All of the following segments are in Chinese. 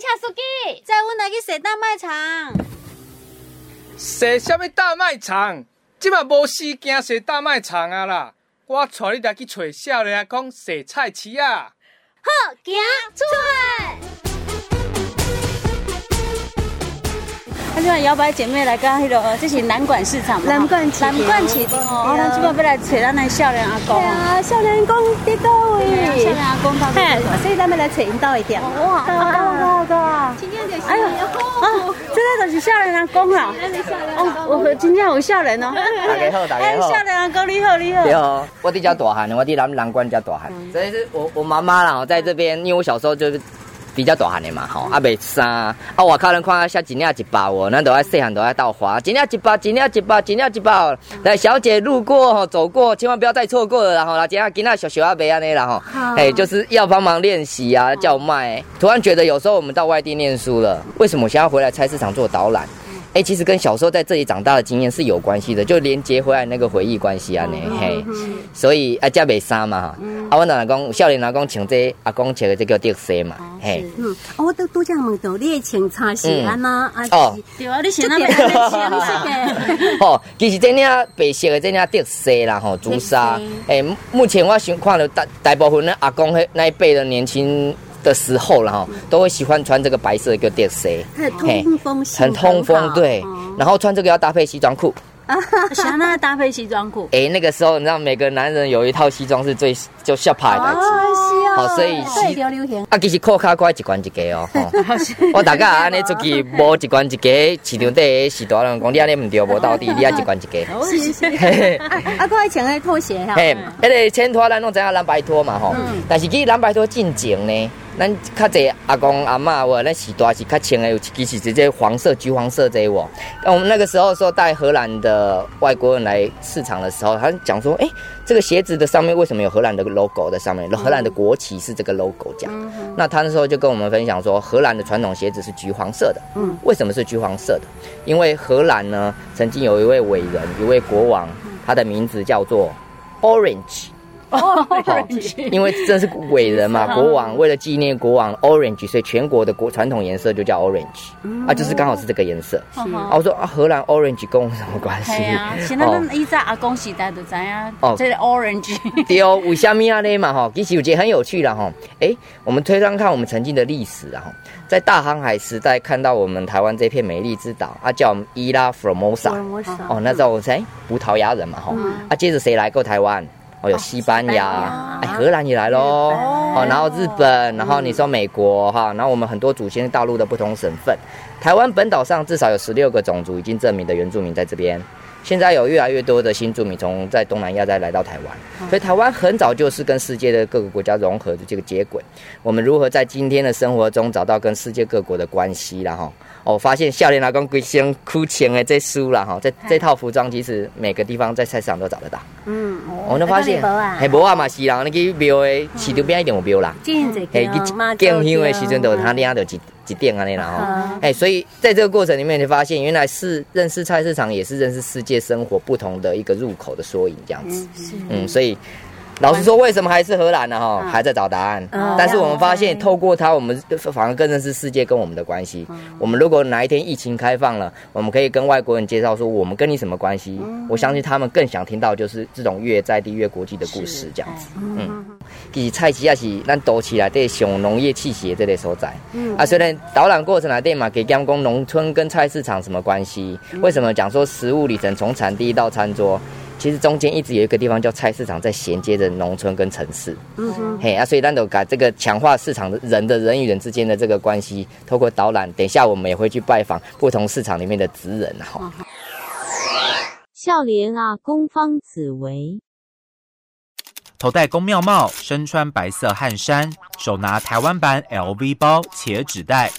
恰书记，载阮来去踅大卖场。踅什么大卖场？即嘛无时间踅大卖场啊啦！我带你来去找少年阿公赊菜市啊！好，行出来。那今晚摇摆姐妹来到迄个，这是南管市场嘛？南管市南管市场哦。咱今晚要来找咱的少年阿公。对啊，少年阿公伫倒位？少年阿公到底？所以咱们来找因到一点。哇，好高好今天就是哎呦，啊，这个就是少年阿公啊。哦，我今天有少年哦。大家好，大家好。少年阿公你好，你好。你好，我伫遮大汉，我伫南南管遮大汉。这是我我妈妈啦，在这边，因为我小时候就是。比较大汉的嘛，吼，啊，卖衫，啊，外口人看下一领一包哦，咱都爱细汉都爱倒花，一领一包，一领一包，一领一包。来，小姐路过吼，走过，千万不要再错过了，然后啦，今仔今仔小小阿伯安尼啦吼，哎，就是要帮忙练习啊，叫卖。突然觉得有时候我们到外地念书了，为什么想要回来菜市场做导览？哎，其实跟小时候在这里长大的经验是有关系的，就连接回来那个回忆关系啊，呢嘿，所以啊，加美衫嘛，啊，我老公少年老公穿这阿公穿的这叫特色嘛，嘿，嗯，我都都这样问到，你穿差是安那啊？哦，对啊，你穿那白色的，哦，其实这领白色的这领特色啦，吼，朱砂，哎，目前我想看到大大部分的阿公那那一辈的年轻。的时候，然后都会喜欢穿这个白色的一个点 C，很通风，很通风，对。然后穿这个要搭配西装裤。啊，想那搭配西装裤。哎，那个时候你知道，每个男人有一套西装是最就下派的。好，所以啊，其实裤卡乖一关一个哦。我大概安尼出去无一关一个，市场底是大人讲你安尼唔对，无到底，你要一关一个。是是。啊，我爱穿那拖鞋哈。嘿，那个千拖咱拢知影蓝白拖嘛吼。嗯。但是其实蓝白拖进前呢。咱较侪阿公阿妈哇，那时代是较穿的，有其实直接黄色、橘黄色这一我。那我们那个时候说带荷兰的外国人来市场的时候，他讲说，哎，这个鞋子的上面为什么有荷兰的 logo 在上面？荷兰的国旗是这个 logo 这样。那他那时候就跟我们分享说，荷兰的传统鞋子是橘黄色的。嗯，为什么是橘黄色的？因为荷兰呢，曾经有一位伟人，一位国王，他的名字叫做 Orange。哦，因为这是伟人嘛，国王为了纪念国王 orange，所以全国的国传统颜色就叫 orange，啊，就是刚好是这个颜色。啊，我说啊，荷兰 orange 跟我什么关系？对啊，现在伊在阿公时代就知啊，哦，这是 orange。对哦，为虾米啊嘞嘛哈？其实我觉得很有趣了哈。哎，我们推上看我们曾经的历史啊，在大航海时代看到我们台湾这片美丽之岛啊，叫伊拉弗莫萨。哦，那时候谁？葡萄牙人嘛哈。啊，接着谁来过台湾？哦，有西班牙，哎，荷兰也来喽，哦，然后日本，然后你说美国哈，然后我们很多祖先大陆的不同省份，台湾本岛上至少有十六个种族已经证明的原住民在这边。现在有越来越多的新住民从在东南亚再来到台湾，所以台湾很早就是跟世界的各个国家融合的这个接轨。我们如何在今天的生活中找到跟世界各国的关系然后我，发现笑脸老公鬼先哭钱的这书啦哈，这这套服装其实每个地方在菜市场都找得到。嗯，我们发现？还无啊？嘛是啦，你去庙诶市场边一点有庙啦，嘿，去敬香的时阵都他领就一一点安尼啦哈。哎，所以在这个过程里面，你发现原来是认识菜市场，也是认识世界生活不同的一个入口的缩影，这样子。嗯，所以。老实说，为什么还是荷兰呢？哈，还在找答案。但是我们发现，透过它，我们反而更认识世界跟我们的关系。我们如果哪一天疫情开放了，我们可以跟外国人介绍说，我们跟你什么关系？我相信他们更想听到就是这种越在地越国际的故事，这样子。嗯，其实菜市也是咱多起来对上农业气息的这类所在。嗯，啊，虽然导览过程来对嘛，给讲讲农村跟菜市场什么关系？为什么讲说食物里程从产地到餐桌？其实中间一直有一个地方叫菜市场，在衔接着农村跟城市。嗯哼，嘿啊，所以咱都把这个强化市场的人的人与人之间的这个关系，透过导览，等一下我们也会去拜访不同市场里面的职人哈。笑脸啊，工方紫薇，头戴公庙帽，身穿白色汗衫，手拿台湾版 LV 包且纸袋，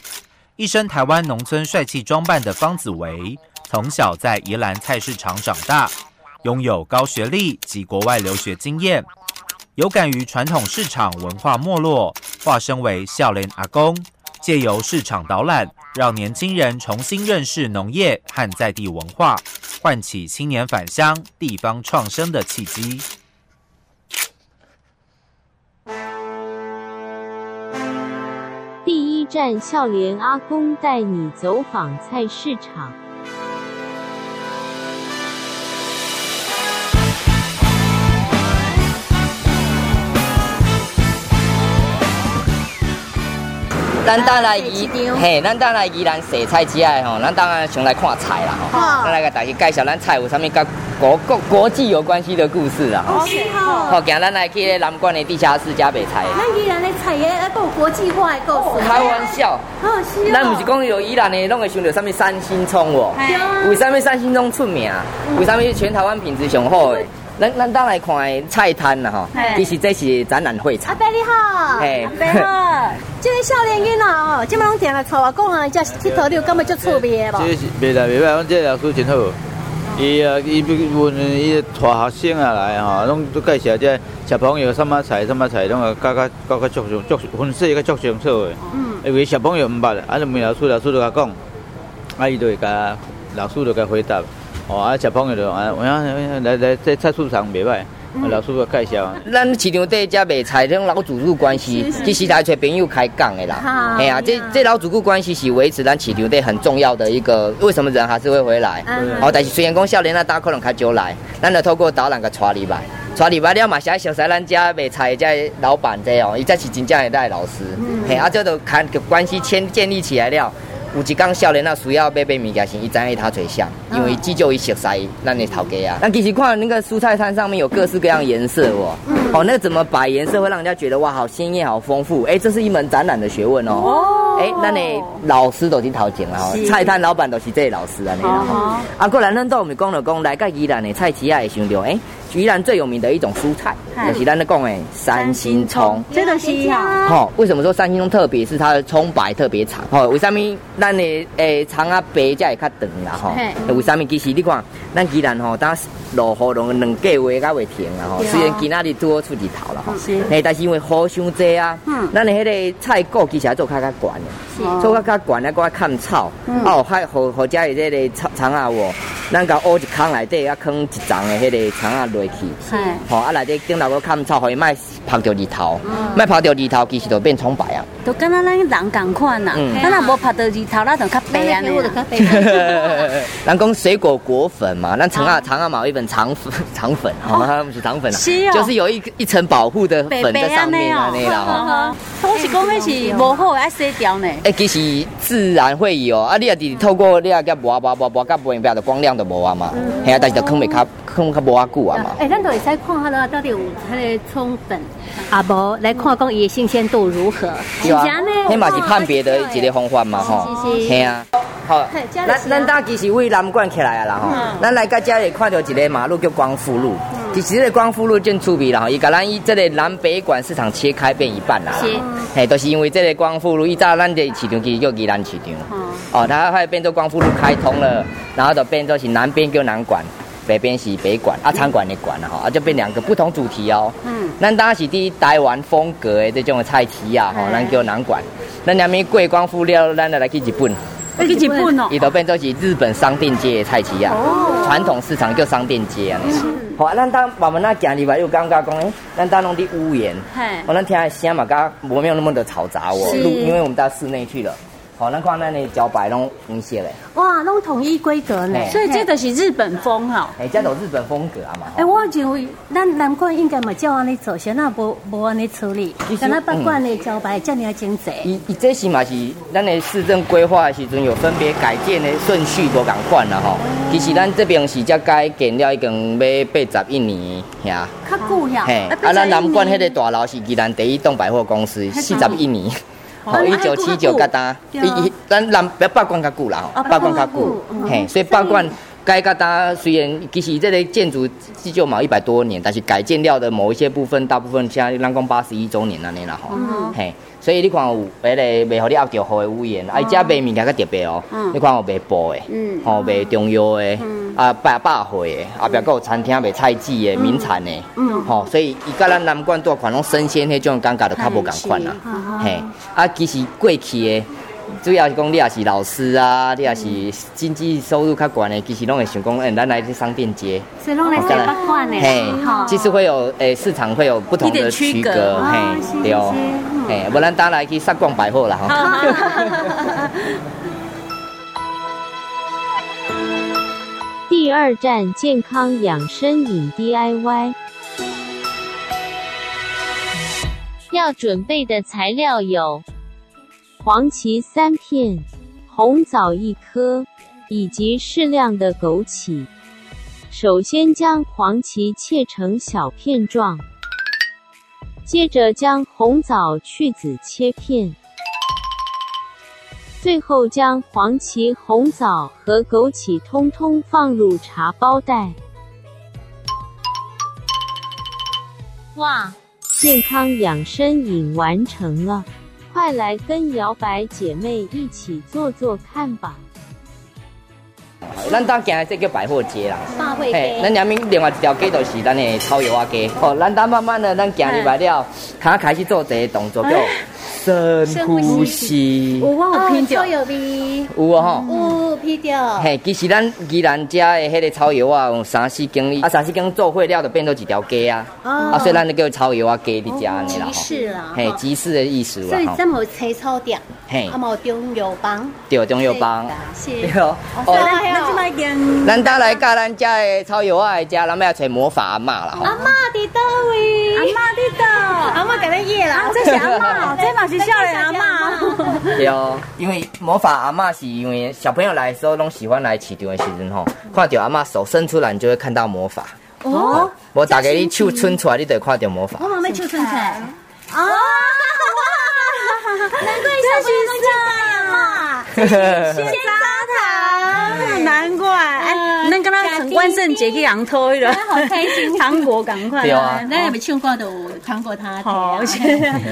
一身台湾农村帅气装扮的方子维，从小在宜兰菜市场长大。拥有高学历及国外留学经验，有感于传统市场文化没落，化身为笑脸阿公，借由市场导览，让年轻人重新认识农业和在地文化，唤起青年返乡、地方创生的契机。站笑脸阿公带你走访菜市场。咱当来宜，嘿，咱当来宜兰洗菜之爱吼，咱当然想来看菜啦吼。咱来给大家介绍咱菜有啥物甲国国国际有关系的故事啊吼。是吼。好，今咱来去南关的地下室加卖菜的。咱宜兰的菜也，还有国际化的故事。开玩笑。咱不是讲有宜兰的，拢会想到啥物三星葱哦。为什么三星葱出名？为啥物全台湾品质上好的？咱咱当来看的菜摊啦吼，其实这是展览会场。阿伯你好，嘿阿伯好，这个少年囡仔哦，即摆拢定来吵我讲啊，这佚佗你有感觉足趣味的无？这是袂来袂歹，阮这老师真好。伊啊，伊问伊带学生啊来吼，拢都介绍这小朋友什么菜什么菜，拢啊教教教教足足足分析个足清楚的。嗯。因为小朋友毋捌，啊，就问老师，老师就甲讲，啊，伊就会甲老师就甲回答。哦，啊，小朋友就啊，我想来来这菜市场袂歹，啊老师傅介绍。咱市场底遮卖菜，这种老主顾关系，其实来找朋友开讲的啦。好哎呀，这这老主顾关系是维持咱市场底很重要的一个，为什么人还是会回来？嗯哦，但是虽然讲少年那大可能较少来，咱就透过导览个带入来，带入来了嘛，是爱熟悉咱遮卖菜的这老板这哦，伊才是真正的带老师。嘿，啊，这都看个关系建建立起来了。有一天少年啊需要买买物件时，伊知影他最像，因为至少伊熟悉咱的头家啊。那其实看那个蔬菜摊上面有各式各样颜色哦，哦，那怎么摆颜色会让人家觉得哇，好鲜艳，好丰富。哎，这是一门展览的学问哦。哦，哎，那你老师都已经头前了哦，菜摊老板都是这个老师啊，你啦。啊，过来咱到我们讲了讲，来个宜兰的菜市啊，会想到哎，宜兰最有名的一种蔬菜，就是咱咧讲的三星葱。这个是啊，哦，为什么说三星葱特别？是它的葱白特别长。哦，为什么咱的诶葱啊白才会较长啦？吼、嘿为什么？其实你看，咱宜兰吼，当落雨拢两个月才会停啦吼。虽然今仔日拄好出日头啦吼，嘿，但是因为雨伤济啊，咱的迄个菜果其实还做较较悬的，做较较悬啊，搁较看草，哦，还互互遮的这个葱葱啊喎，咱甲挖一坑内底，啊，放一丛的迄个葱啊落去。嘿，吼、啊内底顶头个砍草，互伊莫晒着日头，莫晒着日头，其实就变葱白啊。都跟咱咱人共款呐嗯，咱若无拍到日头，咱就较白安尼啦。咱讲水果果粉嘛，咱肠啊肠啊嘛有一本肠粉肠粉，好吗？不是肠粉啊是哦，就是有一一层保护的粉在上面啊，那啦哈。吼。我是讲迄是无好的，爱洗掉呢。哎，其实自然会有啊，你也是透过你也甲磨磨磨磨甲磨表的光亮都无啊嘛，嘿啊，但是就坑袂较坑较无啊久啊嘛。哎，咱都会使看下啦，到底有迄个葱粉，啊无来看讲伊的新鲜度如何？对啊迄嘛是判别的一个方法嘛吼，是是系啊。好咱咱搭其实为南馆起来啊啦吼，咱来到遮会看到一个马路叫光复路，其实这个光复路真出味啦吼，伊甲咱伊这个南北馆市场切开变一半啦，是。嘿，都是因为这个光复路，伊早咱的市场其实叫宜兰市场，哦，它后来变做光复路开通了，然后就变做是南边叫南馆。北边是北馆，啊，餐馆的馆啊，哈，啊，就变两个不同主题哦。嗯，咱当然是伫台湾风格的这种的菜市啊，吼，咱叫南馆。咱两边桂光复了，咱就来去日本。要去日本哦。伊都变做是日本商店街的菜市啊，传统市场叫商店街啊。好啊，咱当我们那行入来，又感觉讲，诶，咱当弄的屋檐，嘿，哦，咱听的声嘛，噶无没有那么的嘈杂哦，是因为我们到室内去了。好，咱看咱的脚摆拢红色的，哇，拢统一规格呢。所以这就是日本风哈。哎，这都日本风格啊嘛。哎，我认为咱南馆应该嘛照安尼做，先那无无安尼处理其，实敢若北馆的招牌遮尔精济。伊伊这是嘛是咱的市政规划的时阵有分别改建的顺序无共款啦吼。其实咱这边是才改建了已经要八十一年呀。较久呀，嘿，啊，咱南关迄个大楼是宜兰第一栋百货公司，四十一年。哦，一九七九甲单，伊伊咱南北八馆较久啦吼，八馆较久，嘿，所以八馆改甲单虽然其实这个建筑至少嘛一百多年，但是改建料的某一些部分，大部分现在咱讲八十一周年那年啦吼，嘿。所以你看有迄个卖互你压着好的屋檐，啊，伊遮卖物件较特别哦。你看有卖布的，吼卖中药的，啊百百货的，后壁还有餐厅卖菜籽的、名产的，吼，所以伊甲咱南关大款拢生鲜迄种感觉就较无共款啦。嘿，啊，其实过去的主要是讲你也是老师啊，你也是经济收入较悬的，其实拢会想讲，哎，咱来去商店街。所以拢来三百块呢。嘿，其实会有诶，市场会有不同的区隔，嘿，对哦，嘿，不然咱来去杀逛百货了哈。第二站健康养生饮 DIY，要准备的材料有黄芪三片、红枣一颗，以及适量的枸杞。首先将黄芪切成小片状，接着将红枣去籽切片。最后将黄芪、红枣和枸杞通通放入茶包袋。哇，健康养生饮完成了，快来跟摇摆姐妹一起做做看吧！咱当行的这叫百货街啦，百货街。咱下面另外一条街就是咱的草药啊街。哦，咱当慢慢的咱行入来了，他开始做这个动作叫。深呼吸，有我有品着，有有吼，有品着。嘿，其实咱宜兰遮的迄个草药啊，有三四斤，啊三四斤做会了就变做一条街啊，啊所以咱就叫草药啊街伫遮安尼啦，集市啦，嘿，集市的意思啦，所以咱无青草店，嘿，啊无中药帮，对中药帮，是，哦，咱当来教咱遮的草药啊，遮咱要找魔法阿嬷啦，阿嬷伫倒位？阿嬷伫倒？阿嬷给咱叶啦，这是阿嬷，这嘛是。笑脸阿妈，对哦，因为魔法阿妈是因为小朋友来的时候拢喜欢来市场的时阵吼，看到阿妈手伸出来，你就会看到魔法。哦，我打给你手伸出来，你就会看到魔法。我妈妈手伸出来。哦，难怪小朋友都叫阿妈。谢谢砂 糖，难怪。哎，那刚刚万圣节去羊偷了，好开心，糖果赶快。对啊，那也没唱过的糖果他。好，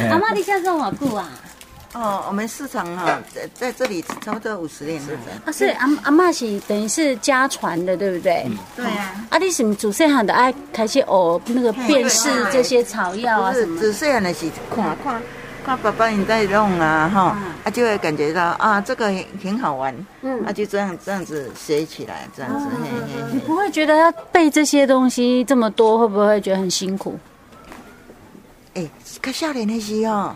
阿妈你家做好久啊？哦，我们市场哈，在在这里差不多五十年了。啊，是阿阿妈是等于是家传的，对不对？对啊。啊，你什么祖先喊的爱开始哦，那个辨识这些草药啊什么？祖先的是看看看爸爸你在弄啊哈，啊就会感觉到啊这个挺好玩，嗯，啊就这样这样子学起来，这样子。嘿嘿你不会觉得要背这些东西这么多，会不会觉得很辛苦？哎，看笑脸那些哦，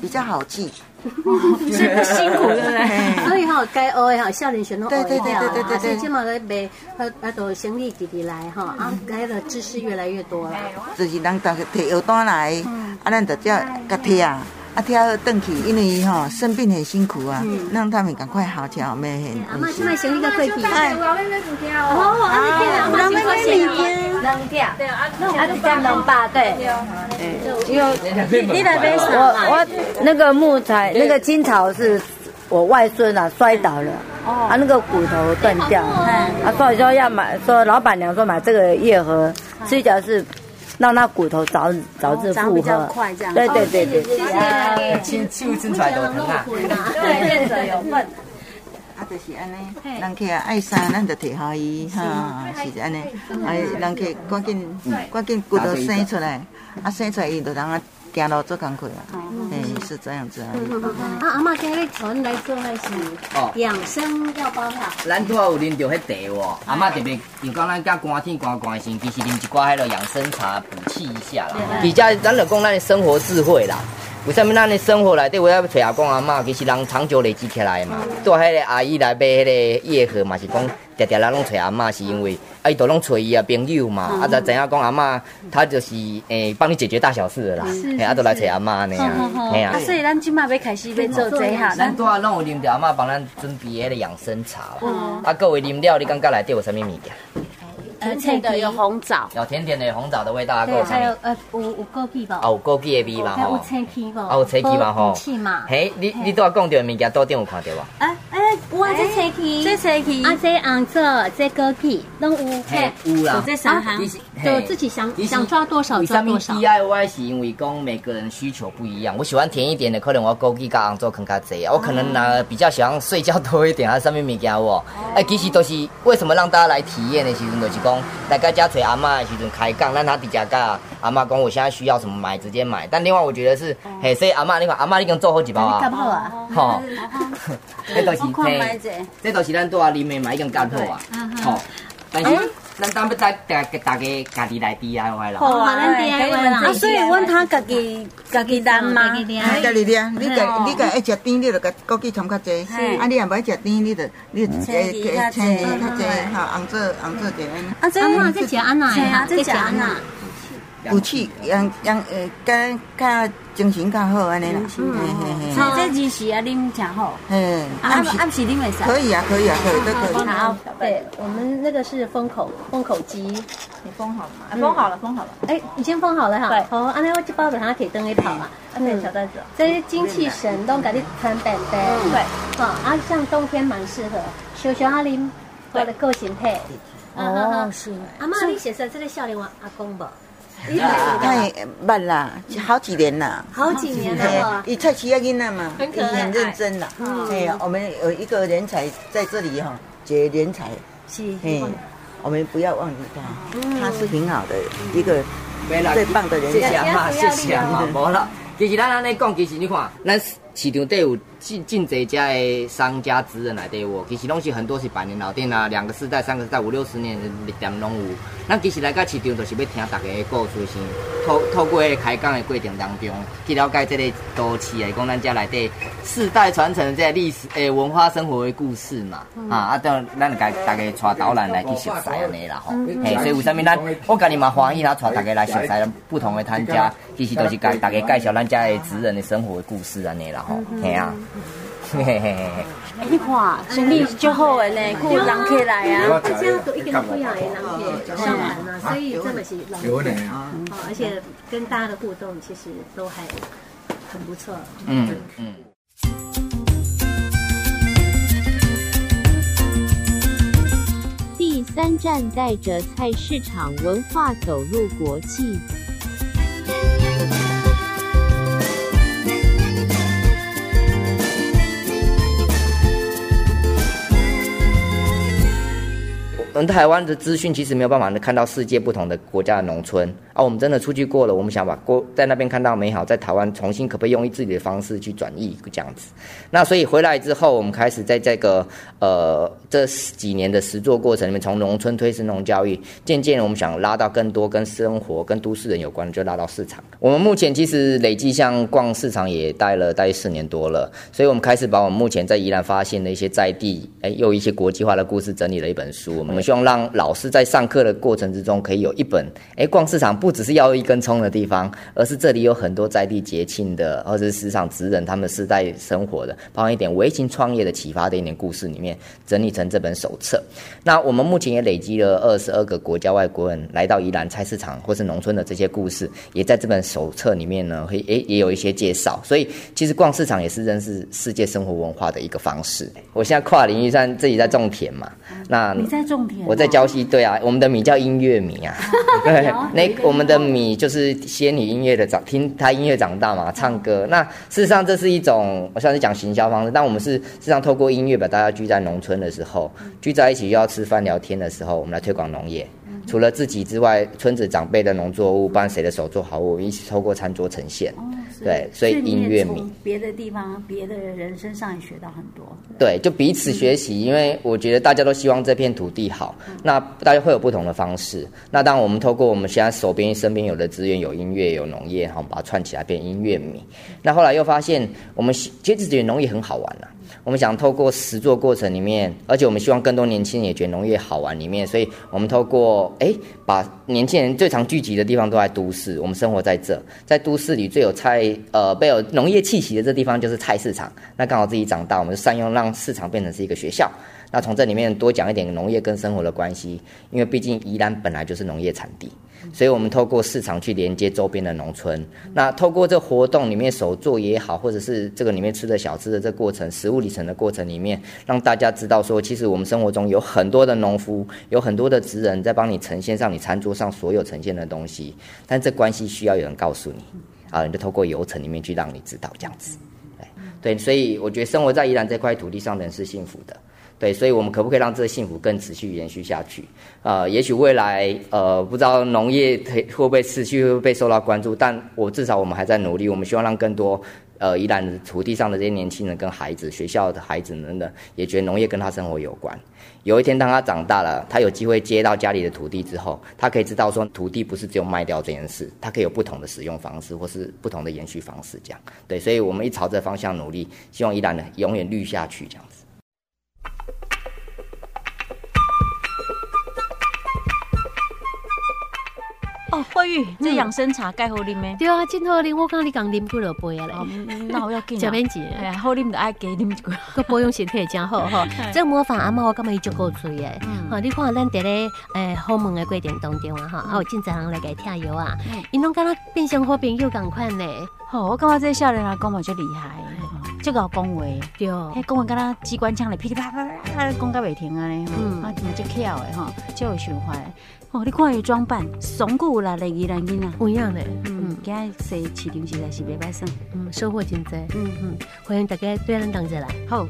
比较好记。是不辛苦，对不对？所以哈，该学的哈，少年学都学掉了，而且起码来卖，呃，呃，都生意直直来哈，啊，该的知识越来越多了。就是人大提药单来，啊，咱就叫甲贴啊，啊贴好转去，因为吼生病很辛苦啊，让他们赶快好起来，没很。阿妈现在生意在贵气。哎，我妹妹不跳哦，阿妹听阿妈妹妹明天能跳，对啊，啊，就这样能吧，对。有，你来杯我我那个木材，那个青草是我外孙啊摔倒了，啊那个骨头断掉，啊所以说要买，说老板娘说买这个叶盒，睡觉是让那骨头早早日复合，对对对对对，亲手伸出来都疼啊，对，见者有份。啊，就是安尼，人客爱衫，咱就提下伊，哈，是安尼。哎，人客赶紧赶紧骨头生出来，啊，生出来伊就让他行路做工课啊。哎，是这样子啊。啊，阿妈今日传来做那是养生药包啦。咱拄好有啉着迄茶哦，阿妈特别又讲咱甲寒天寒寒先，其实啉一寡迄个养生茶补气一下啦。比较咱就讲咱的生活智慧啦。为什么咱的生活内底我要找阿公阿妈？其实人长久累积起来嘛。做迄个阿姨来买迄个叶盒嘛，是讲常常咱拢找阿妈，是因为啊伊都拢找伊啊朋友嘛。啊，就知影讲阿妈，她就是诶帮你解决大小事的啦。哎，啊，都来找阿妈呢呀。哎呀，所以咱今麦要开始要做这下。咱拄啊拢有啉着阿妈帮咱准备迄个养生茶啦。啊，各位啉了，你感觉内底有啥物物件？甜甜的有红枣，有甜甜的红枣的味道啊，够还有呃，有有枸杞吧？哦，有枸杞的味嘛吼。有青桔吧？哦，有青桔嘛吼。嘿，你你拄啊讲到的物件，多点有看到无？哎哎，有啊，这青桔，这青桔，啊，这红枣，这枸杞，拢有。嘿，有啦。这三行，就自己想想抓多少抓多少。D I Y 是因为讲每个人需求不一样，我喜欢甜一点的，可能我枸杞加红枣更加济啊。我可能呢比较喜欢睡觉多一点，啊，上面物件我。哎，其实都是为什么让大家来体验的其实都是讲大家家。找阿妈的时阵开讲，让他底下讲阿妈讲我现在需要什么买直接买。但另外我觉得是，嘿，所以阿妈你看阿妈你经做好几包啊？好啊，好，这都是嘿，这都是咱多阿里面买，已经干好啊，好。但是咱当要大大大家家己来 DIY 啦。好啊，咱 DIY 啊，所以阮他家己家己担吗？自己啊，家己担，你家你家爱食甜，你就甲枸杞掺较济；啊，你若不爱食甜，你就你就青鱼较济。青鱼较济，哈，红枣红枣一个。啊，这阿妈这食安那呀，这食安娜，有气，养养呃，较较精神较好安尼啦。嘿嘿像这日时啊，啉诚好，嗯，啊暗暗时啉会使。可以啊，可以啊，可以，都可以。好，对我们那个是封口封口机，你封好了吗？啊封好了，封好了。哎，已经封好了哈。对好，安尼我这包就它可以登一跑嘛。对，小袋子。这些精气神都给你穿白白。对，好，啊，像冬天蛮适合小小阿林，我的个性配。哦，是。阿妈，你写出这个笑脸我阿公不？太慢啦，好几年啦。好几年了嘿，伊菜市仔囡仔嘛，伊很可很认真啦。哎呀，我们有一个人才在这里哈，结人才。是。嘿，我们不要忘记他，他是很好的一个最棒的人谢谢谢谢阿妈，无啦。其实咱安尼讲，其实你看，咱市场底有进进这家的商家职人来对我，其实拢是很多是百年老店啊，两个世代、三个世代、五六十年的店拢有。咱其实来到市场，就是要听大家的故事先，透透过迄个开讲的过程当中，去了解这个都市来讲，咱家内底世代传承这个历史诶文化生活的故事嘛，啊啊，等咱家大家带导览来去熟悉安尼啦吼。嘿，所以为什么咱我家己嘛欢迎，他带大家来熟悉咱不同的摊家，其实都是介大家介绍咱家的职人的生活的故事安尼啦吼。嘿啊，嘿嘿嘿嘿。哎，你看生意足好的呢，有人客来啊。大家都一个不一样的人可上门啊，所以真的是有呢啊，哦，而且跟大家的互动其实都还很不错。嗯嗯。第三站带着菜市场文化走入国际。我们台湾的资讯其实没有办法能看到世界不同的国家的农村啊，我们真的出去过了，我们想把过在那边看到美好，在台湾重新可不可以用自己的方式去转译这样子？那所以回来之后，我们开始在这个呃这几年的实作过程里面，从农村推升农教育，渐渐我们想拉到更多跟生活、跟都市人有关，就拉到市场。我们目前其实累计像逛市场也待了大约四年多了，所以我们开始把我们目前在宜兰发现的一些在地哎又一些国际化的故事整理了一本书，我们希望让老师在上课的过程之中可以有一本哎逛市场不只是要一根葱的地方，而是这里有很多在地节庆的或者是市场职人他们是在生活的，包含一点微型创业的启发的一点故事里面整理成这本手册。那我们目前也累积了二十二个国家外国人来到宜兰菜市场或是农村的这些故事，也在这本手册里面呢，会诶也有一些介绍。所以其实逛市场也是认识世界生活文化的一个方式。我现在跨领域上自己在种田嘛，那你在种我在礁溪，对啊，我们的米叫音乐米啊，对，那我们的米就是仙女音乐的长，听她音乐长大嘛，唱歌。那事实上这是一种，我上次讲行销方式，但我们是事实上透过音乐把大家聚在农村的时候，聚在一起又要吃饭聊天的时候，我们来推广农业。除了自己之外，村子长辈的农作物，帮谁的手做好，我们一起透过餐桌呈现。对，所以音乐迷，别的地方、别的人身上也学到很多。对，就彼此学习，因为我觉得大家都希望这片土地好，那大家会有不同的方式。那当然，我们透过我们现在手边身边有的资源，有音乐，有农业，哈，把它串起来变音乐迷。那后来又发现，我们其实觉得农业很好玩呐、我们想透过实作过程里面，而且我们希望更多年轻人也觉得农业好玩里面，所以我们透过哎，把年轻人最常聚集的地方都在都市，我们生活在这，在都市里最有菜呃被有农业气息的这地方就是菜市场。那刚好自己长大，我们就善用让市场变成是一个学校。那从这里面多讲一点农业跟生活的关系，因为毕竟宜兰本来就是农业产地，所以我们透过市场去连接周边的农村。那透过这活动里面手做也好，或者是这个里面吃的小吃的这过程，食物里程的过程里面，让大家知道说，其实我们生活中有很多的农夫，有很多的职人在帮你呈现上你餐桌上所有呈现的东西，但这关系需要有人告诉你，啊，你就透过流程里面去让你知道这样子。对，所以我觉得生活在宜兰这块土地上的人是幸福的。对，所以我们可不可以让这个幸福更持续延续下去？呃，也许未来呃，不知道农业会不会持续会被受到关注，但我至少我们还在努力，我们希望让更多呃宜兰土地上的这些年轻人跟孩子、学校的孩子等等，也觉得农业跟他生活有关。有一天，当他长大了，他有机会接到家里的土地之后，他可以知道说，土地不是只有卖掉这件事，他可以有不同的使用方式，或是不同的延续方式，这样。对，所以我们一朝这方向努力，希望宜兰的永远绿下去，这样哦，慧玉，这养生茶盖好啉咩？对啊，真好啉，我讲你刚啉几落杯啊嘞。那我要紧。小编姐，哎呀，好啉就爱加啉一杯，个保养身体真好哈。这模仿阿妈，我感觉伊足够水诶。好，你看咱伫咧诶好门的过程当中啊哈，啊有真侪人来给听药啊，因拢敢若变成好朋友共款呢。好，我感觉这少年人讲话就厉害，这个讲话，对，迄讲话敢若机关枪咧噼里啪啦讲到袂停啊咧，嗯，啊，真巧诶吼，就有循环。哦，你看伊装扮，爽过啦，来宜兰囡仔，不一样嘞。嗯，今日市市场实在是袂歹算，嗯，收获真多。嗯嗯，欢迎大家对咱同齐来。好，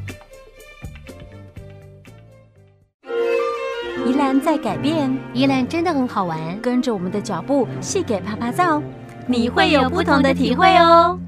宜兰在改变，宜兰真的很好玩，跟着我们的脚步，细给啪啪照，你会有不同的体会哦。